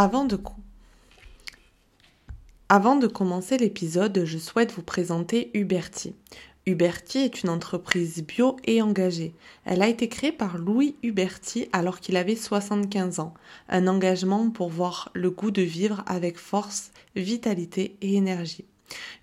Avant de, commencer l'épisode, je souhaite vous présenter Huberti. Huberti est une entreprise bio et engagée. Elle a été créée par Louis Huberti alors qu'il avait 75 ans. Un engagement pour voir le goût de vivre avec force, vitalité et énergie.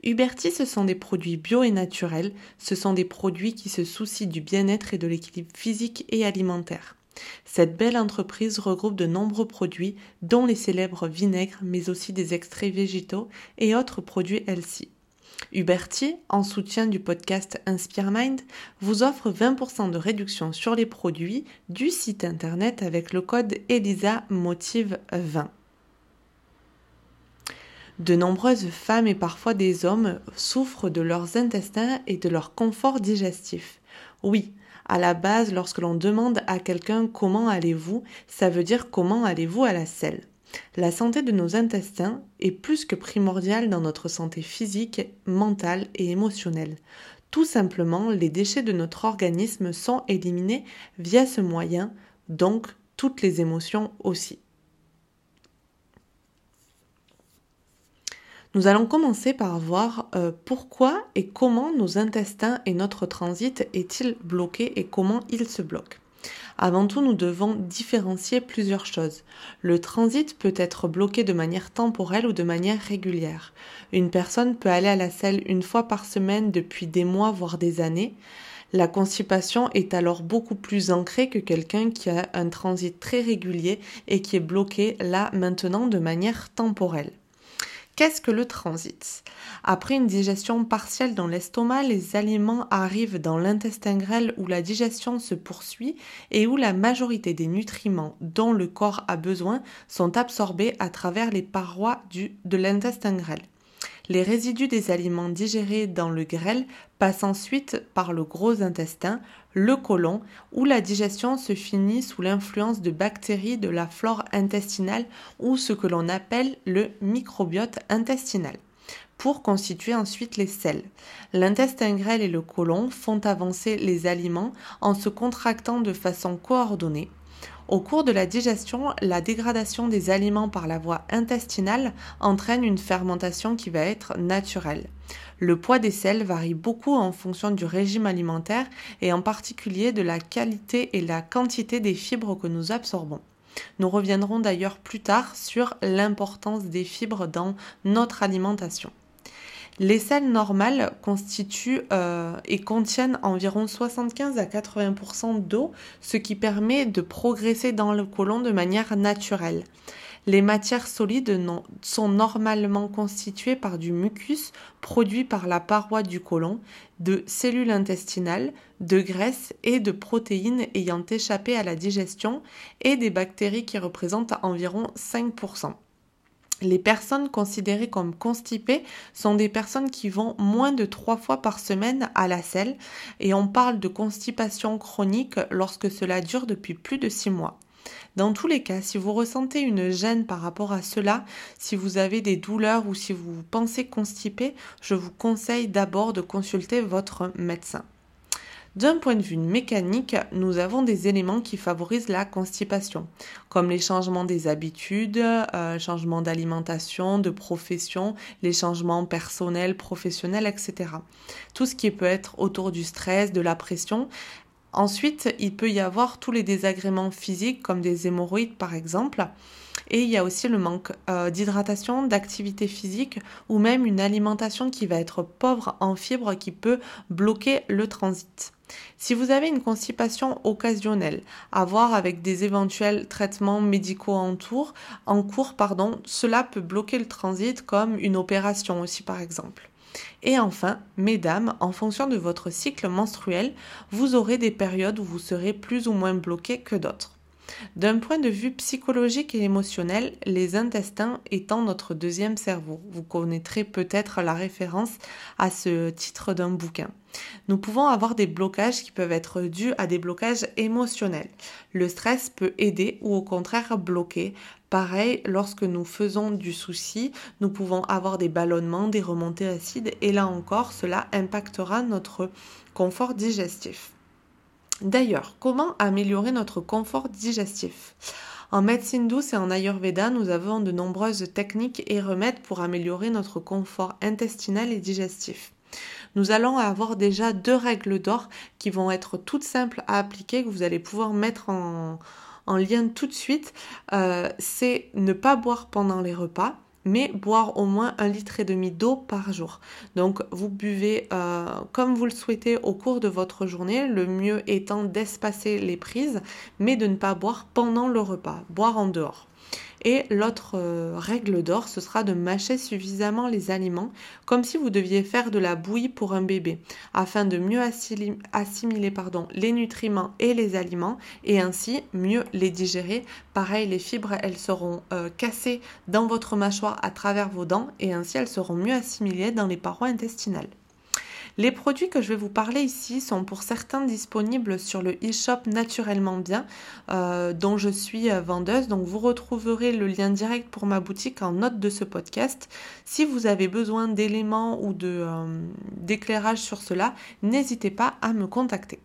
Huberti, ce sont des produits bio et naturels, ce sont des produits qui se soucient du bien-être et de l'équilibre physique et alimentaire. Cette belle entreprise regroupe de nombreux produits, dont les célèbres vinaigres, mais aussi des extraits végétaux et autres produits healthy. Huberti, en soutien du podcast Inspire Mind, vous offre 20% de réduction sur les produits du site internet avec le code ELISA Motive 20. De nombreuses femmes et parfois des hommes souffrent de leurs intestins et de leur confort digestif. Oui, à la base, lorsque l'on demande à quelqu'un comment allez-vous, ça veut dire comment allez-vous à la selle. La santé de nos intestins est plus que primordiale dans notre santé physique, mentale et émotionnelle. Tout simplement, les déchets de notre organisme sont éliminés via ce moyen, donc toutes les émotions aussi. Nous allons commencer par voir euh, pourquoi et comment nos intestins et notre transit est-il bloqué et comment il se bloque. Avant tout, nous devons différencier plusieurs choses. Le transit peut être bloqué de manière temporelle ou de manière régulière. Une personne peut aller à la selle une fois par semaine depuis des mois voire des années. La constipation est alors beaucoup plus ancrée que quelqu'un qui a un transit très régulier et qui est bloqué là maintenant de manière temporelle. Qu'est-ce que le transit? Après une digestion partielle dans l'estomac, les aliments arrivent dans l'intestin grêle où la digestion se poursuit et où la majorité des nutriments dont le corps a besoin sont absorbés à travers les parois du, de l'intestin grêle. Les résidus des aliments digérés dans le grêle passent ensuite par le gros intestin, le côlon, où la digestion se finit sous l'influence de bactéries de la flore intestinale ou ce que l'on appelle le microbiote intestinal pour constituer ensuite les selles. L'intestin grêle et le côlon font avancer les aliments en se contractant de façon coordonnée au cours de la digestion, la dégradation des aliments par la voie intestinale entraîne une fermentation qui va être naturelle. Le poids des selles varie beaucoup en fonction du régime alimentaire et en particulier de la qualité et la quantité des fibres que nous absorbons. Nous reviendrons d'ailleurs plus tard sur l'importance des fibres dans notre alimentation. Les selles normales constituent euh, et contiennent environ 75 à 80% d'eau, ce qui permet de progresser dans le côlon de manière naturelle. Les matières solides sont normalement constituées par du mucus produit par la paroi du côlon, de cellules intestinales, de graisses et de protéines ayant échappé à la digestion et des bactéries qui représentent environ 5%. Les personnes considérées comme constipées sont des personnes qui vont moins de trois fois par semaine à la selle et on parle de constipation chronique lorsque cela dure depuis plus de six mois. Dans tous les cas, si vous ressentez une gêne par rapport à cela, si vous avez des douleurs ou si vous pensez constipé, je vous conseille d'abord de consulter votre médecin. D'un point de vue mécanique, nous avons des éléments qui favorisent la constipation, comme les changements des habitudes, euh, changements d'alimentation, de profession, les changements personnels, professionnels, etc. Tout ce qui peut être autour du stress, de la pression. Ensuite, il peut y avoir tous les désagréments physiques, comme des hémorroïdes par exemple. Et il y a aussi le manque euh, d'hydratation, d'activité physique ou même une alimentation qui va être pauvre en fibres qui peut bloquer le transit. Si vous avez une constipation occasionnelle, à voir avec des éventuels traitements médicaux en, cours, pardon, cela peut bloquer le transit comme une opération aussi par exemple. Et enfin, mesdames, en fonction de votre cycle menstruel, vous aurez des périodes où vous serez plus ou moins bloqué que d'autres. D'un point de vue psychologique et émotionnel, les intestins étant notre deuxième cerveau. Vous connaîtrez peut-être la référence à ce titre d'un bouquin. Nous pouvons avoir des blocages qui peuvent être dus à des blocages émotionnels. Le stress peut aider ou au contraire bloquer. Pareil, lorsque nous faisons du souci, nous pouvons avoir des ballonnements, des remontées acides et là encore, cela impactera notre confort digestif. D'ailleurs, comment améliorer notre confort digestif? En médecine douce et en Ayurveda, nous avons de nombreuses techniques et remèdes pour améliorer notre confort intestinal et digestif. Nous allons avoir déjà deux règles d'or qui vont être toutes simples à appliquer, que vous allez pouvoir mettre en, lien tout de suite. Euh, c'est ne pas boire pendant les repas mais boire au moins un litre et demi d'eau par jour. Donc vous buvez euh, comme vous le souhaitez au cours de votre journée, le mieux étant d'espacer les prises, mais de ne pas boire pendant le repas, boire en dehors. Et l'autre euh, règle d'or, ce sera de mâcher suffisamment les aliments, comme si vous deviez faire de la bouillie pour un bébé, afin de mieux assimiler les nutriments et les aliments, et ainsi mieux les digérer. Pareil, les fibres, elles seront euh, cassées dans votre mâchoire à travers vos dents, et ainsi elles seront mieux assimilées dans les parois intestinales. Les produits que je vais vous parler ici sont pour certains disponibles sur le e-shop Naturellement Bien, euh, dont je suis euh, vendeuse. Donc vous retrouverez le lien direct pour ma boutique en note de ce podcast. Si vous avez besoin d'éléments ou euh, d'éclairage sur cela, n'hésitez pas à me contacter.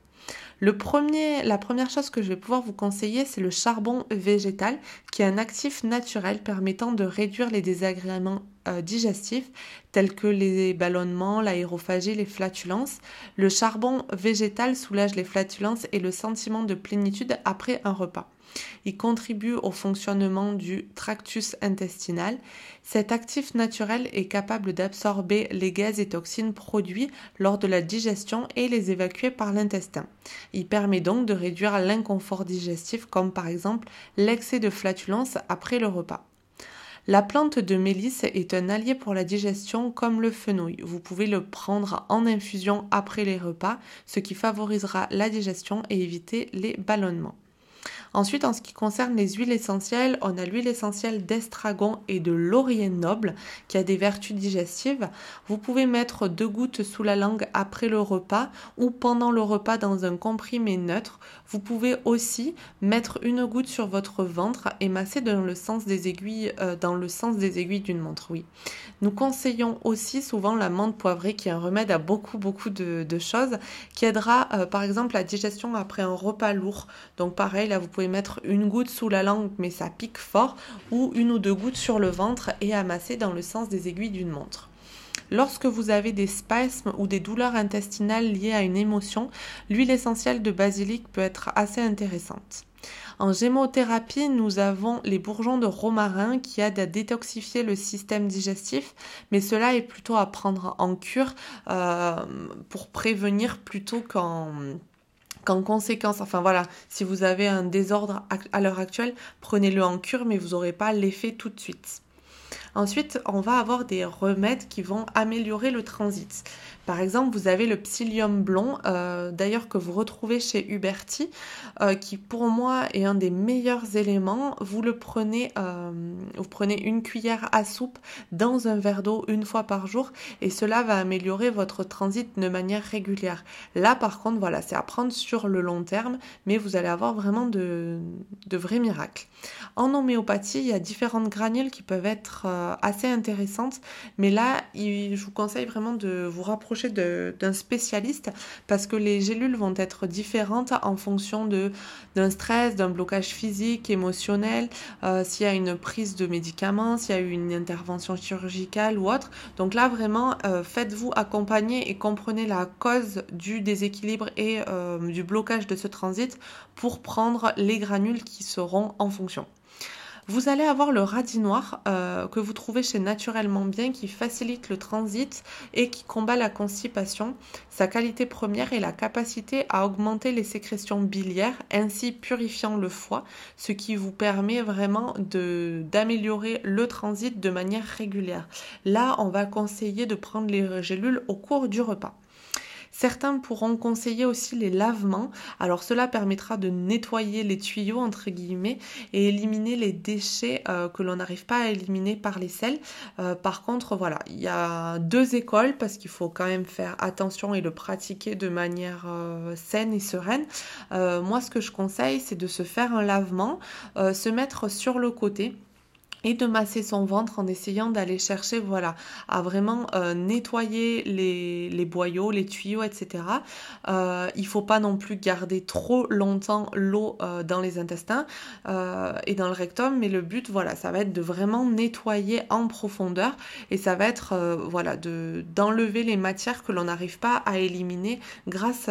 Le premier, la première chose que je vais pouvoir vous conseiller, c'est le charbon végétal, qui est un actif naturel permettant de réduire les désagréments euh, digestifs tels que les ballonnements, l'aérophagie, les flatulences. Le charbon végétal soulage les flatulences et le sentiment de plénitude après un repas. Il contribue au fonctionnement du tractus intestinal. Cet actif naturel est capable d'absorber les gaz et toxines produits lors de la digestion et les évacuer par l'intestin. Il permet donc de réduire l'inconfort digestif comme par exemple l'excès de flatulence après le repas. La plante de mélisse est un allié pour la digestion comme le fenouil. Vous pouvez le prendre en infusion après les repas, ce qui favorisera la digestion et éviter les ballonnements. Ensuite, en ce qui concerne les huiles essentielles, on a l'huile essentielle d'estragon et de laurier noble qui a des vertus digestives. Vous pouvez mettre deux gouttes sous la langue après le repas ou pendant le repas dans un comprimé neutre. Vous pouvez aussi mettre une goutte sur votre ventre et masser dans le sens des aiguilles, euh, d'une montre. Oui. Nous conseillons aussi souvent la menthe poivrée qui est un remède à beaucoup beaucoup de, choses qui aidera euh, par exemple la digestion après un repas lourd. Donc pareil là vous pouvez mettre une goutte sous la langue mais ça pique fort ou une ou deux gouttes sur le ventre et amasser dans le sens des aiguilles d'une montre. Lorsque vous avez des spasmes ou des douleurs intestinales liées à une émotion, l'huile essentielle de basilic peut être assez intéressante. En gémothérapie, nous avons les bourgeons de romarin qui aident à détoxifier le système digestif, mais cela est plutôt à prendre en cure euh, pour prévenir plutôt qu'en qu'en conséquence, enfin voilà, si vous avez un désordre à l'heure actuelle, prenez-le en cure, mais vous n'aurez pas l'effet tout de suite. Ensuite, on va avoir des remèdes qui vont améliorer le transit. Par exemple, vous avez le psyllium blond, euh, d'ailleurs que vous retrouvez chez Huberti, euh, qui pour moi est un des meilleurs éléments. Vous le prenez, euh, vous prenez une cuillère à soupe dans un verre d'eau une fois par jour, et cela va améliorer votre transit de manière régulière. Là, par contre, voilà, c'est à prendre sur le long terme, mais vous allez avoir vraiment de, de vrais miracles. En homéopathie, il y a différentes granules qui peuvent être assez intéressantes, mais là, je vous conseille vraiment de vous rapprocher d'un spécialiste parce que les gélules vont être différentes en fonction d'un stress, d'un blocage physique, émotionnel, euh, s'il y a une prise de médicaments, s'il y a eu une intervention chirurgicale ou autre. Donc là, vraiment, euh, faites-vous accompagner et comprenez la cause du déséquilibre et euh, du blocage de ce transit pour prendre les granules qui seront en fonction. Vous allez avoir le radis noir euh, que vous trouvez chez Naturellement Bien qui facilite le transit et qui combat la constipation. Sa qualité première est la capacité à augmenter les sécrétions biliaires, ainsi purifiant le foie, ce qui vous permet vraiment d'améliorer le transit de manière régulière. Là, on va conseiller de prendre les gélules au cours du repas. Certains pourront conseiller aussi les lavements. Alors cela permettra de nettoyer les tuyaux entre guillemets et éliminer les déchets euh, que l'on n'arrive pas à éliminer par les sels. Euh, par contre, voilà, il y a deux écoles parce qu'il faut quand même faire attention et le pratiquer de manière euh, saine et sereine. moi, ce que je conseille, c'est de se faire un lavement, se mettre sur le côté et de masser son ventre en essayant d'aller chercher, voilà, à vraiment euh, nettoyer les, les, boyaux, les tuyaux, etc. Euh, il faut pas non plus garder trop longtemps l'eau euh, dans les intestins et dans le rectum, mais le but, voilà, ça va être de vraiment nettoyer en profondeur et ça va être, voilà, de d'enlever les matières que l'on n'arrive pas à éliminer grâce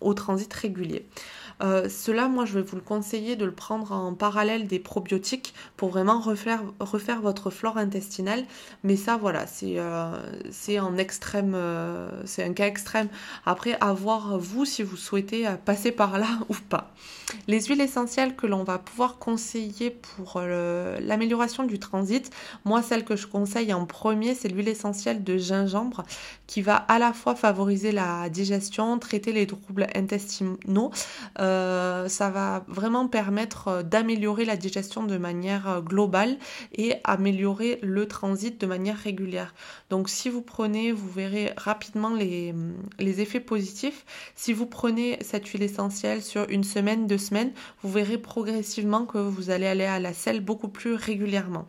au transit régulier. Euh, cela, moi, je vais vous le conseiller de le prendre en parallèle des probiotiques pour vraiment refaire, votre flore intestinale. Mais ça, voilà, c'est euh, extrême, euh, c'est un cas extrême. Après, à voir vous si vous souhaitez passer par là ou pas. Les huiles essentielles que l'on va pouvoir conseiller pour l'amélioration du transit, moi, celle que je conseille en premier, c'est l'huile essentielle de gingembre qui va à la fois favoriser la digestion, traiter les troubles intestinaux. Euh, ça va vraiment permettre euh, d'améliorer la digestion de manière euh, globale et améliorer le transit de manière régulière. Donc si vous prenez, vous verrez rapidement les, les effets positifs. Si vous prenez cette huile essentielle sur une semaine, deux semaines, vous verrez progressivement que vous allez aller à la selle beaucoup plus régulièrement.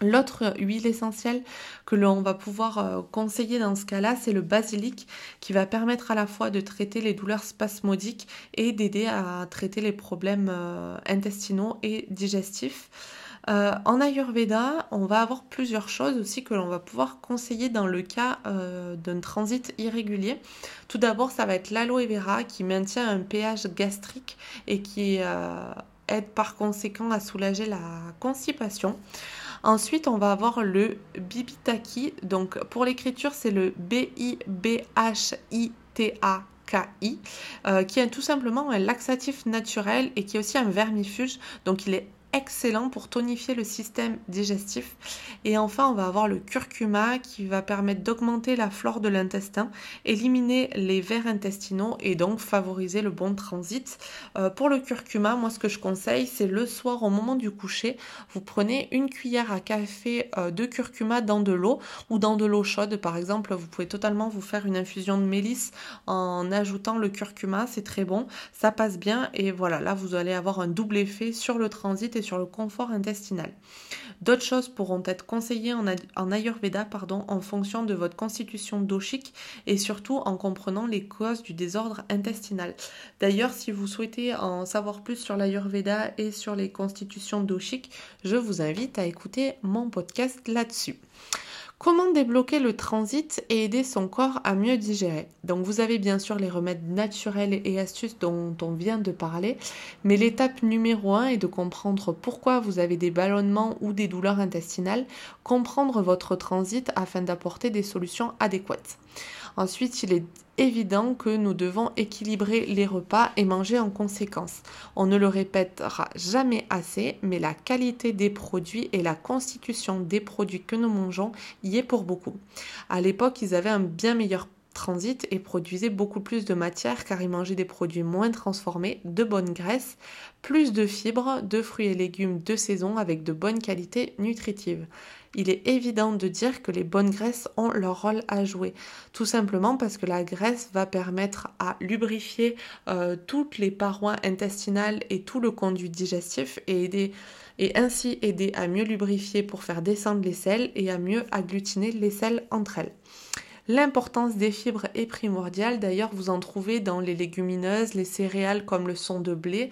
L'autre huile essentielle que l'on va pouvoir euh, conseiller dans ce cas-là, c'est le basilic qui va permettre à la fois de traiter les douleurs spasmodiques et d'aider à traiter les problèmes euh, intestinaux et digestifs. Euh, en Ayurveda, on va avoir plusieurs choses aussi que l'on va pouvoir conseiller dans le cas d'un transit irrégulier. Tout d'abord, ça va être l'aloe vera qui maintient un pH gastrique et qui aide par conséquent à soulager la constipation. Ensuite, on va avoir le bibitaki. Donc, pour l'écriture, c'est le B-I-B-H-I-T-A-K-I, euh, qui est tout simplement un laxatif naturel et qui est aussi un vermifuge. Donc, il est excellent pour tonifier le système digestif. Et enfin, on va avoir le curcuma qui va permettre d'augmenter la flore de l'intestin, éliminer les vers intestinaux et donc favoriser le bon transit. Euh, pour le curcuma, moi ce que je conseille, c'est le soir au moment du coucher, vous prenez une cuillère à café euh, de curcuma dans de l'eau ou dans de l'eau chaude. Par exemple, vous pouvez totalement vous faire une infusion de mélisse en ajoutant le curcuma, c'est très bon, ça passe bien et voilà, là vous allez avoir un double effet sur le transit sur le confort intestinal. D'autres choses pourront être conseillées en, Ayurveda en fonction de votre constitution doshique et surtout en comprenant les causes du désordre intestinal. D'ailleurs, si vous souhaitez en savoir plus sur l'Ayurveda et sur les constitutions doshiques, je vous invite à écouter mon podcast là-dessus. Comment débloquer le transit et aider son corps à mieux digérer? Donc vous avez bien sûr les remèdes naturels et astuces dont on vient de parler, mais l'étape numéro un est de comprendre pourquoi vous avez des ballonnements ou des douleurs intestinales, comprendre votre transit afin d'apporter des solutions adéquates. Ensuite, il est évident que nous devons équilibrer les repas et manger en conséquence. On ne le répétera jamais assez, mais la qualité des produits et la constitution des produits que nous mangeons y est pour beaucoup. À l'époque, ils avaient un bien meilleur transit et produisaient beaucoup plus de matière car ils mangeaient des produits moins transformés, de bonne graisse, plus de fibres, de fruits et légumes de saison avec de bonnes qualités nutritives il est évident de dire que les bonnes graisses ont leur rôle à jouer. Tout simplement parce que la graisse va permettre à lubrifier euh, toutes les parois intestinales et tout le conduit digestif et aider et ainsi aider à mieux lubrifier pour faire descendre les sels et à mieux agglutiner les sels entre elles. L'importance des fibres est primordiale, d'ailleurs vous en trouvez dans les légumineuses, les céréales comme le son de blé,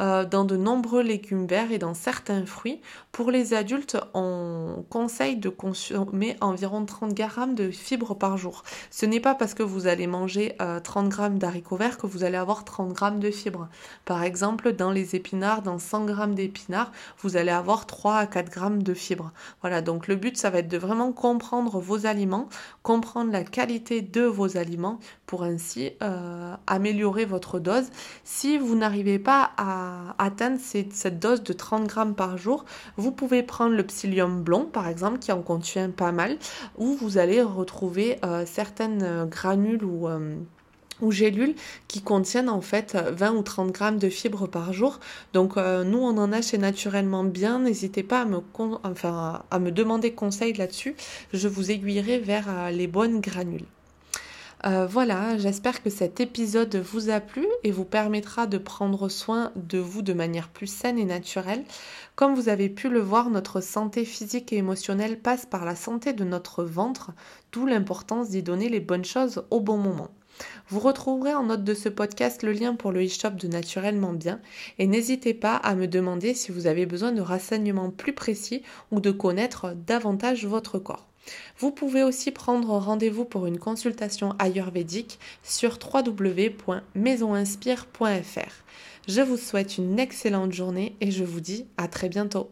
euh, dans de nombreux légumes verts et dans certains fruits. Pour les adultes, on conseille de consommer environ 30 grammes de fibres par jour. Ce n'est pas parce que vous allez manger 30 euh, grammes d'haricots verts que vous allez avoir 30 grammes de fibres. Par exemple, dans les épinards, dans 100 grammes d'épinards, vous allez avoir 3 à 4 grammes de fibres. Voilà, donc le but, ça va être de vraiment comprendre vos aliments, comprendre la qualité de vos aliments pour ainsi euh, améliorer votre dose. Si vous n'arrivez pas à atteindre cette dose de 30 grammes par jour, vous pouvez prendre le psyllium blond par exemple qui en contient pas mal, où vous allez retrouver euh, certaines granules ou euh, ou gélules qui contiennent en fait 20 ou 30 grammes de fibres par jour. Donc nous on en a chez Naturellement Bien. N'hésitez pas à me, enfin, à me demander conseil là-dessus. Je vous aiguillerai vers les bonnes granules. Euh, voilà, j'espère que cet épisode vous a plu et vous permettra de prendre soin de vous de manière plus saine et naturelle. Comme vous avez pu le voir, notre santé physique et émotionnelle passe par la santé de notre ventre, d'où l'importance d'y donner les bonnes choses au bon moment. Vous retrouverez en note de ce podcast le lien pour le e-shop de Naturellement Bien et n'hésitez pas à me demander si vous avez besoin de renseignements plus précis ou de connaître davantage votre corps. Vous pouvez aussi prendre rendez-vous pour une consultation ayurvédique sur www.maisoninspire.fr. Je vous souhaite une excellente journée et je vous dis à très bientôt.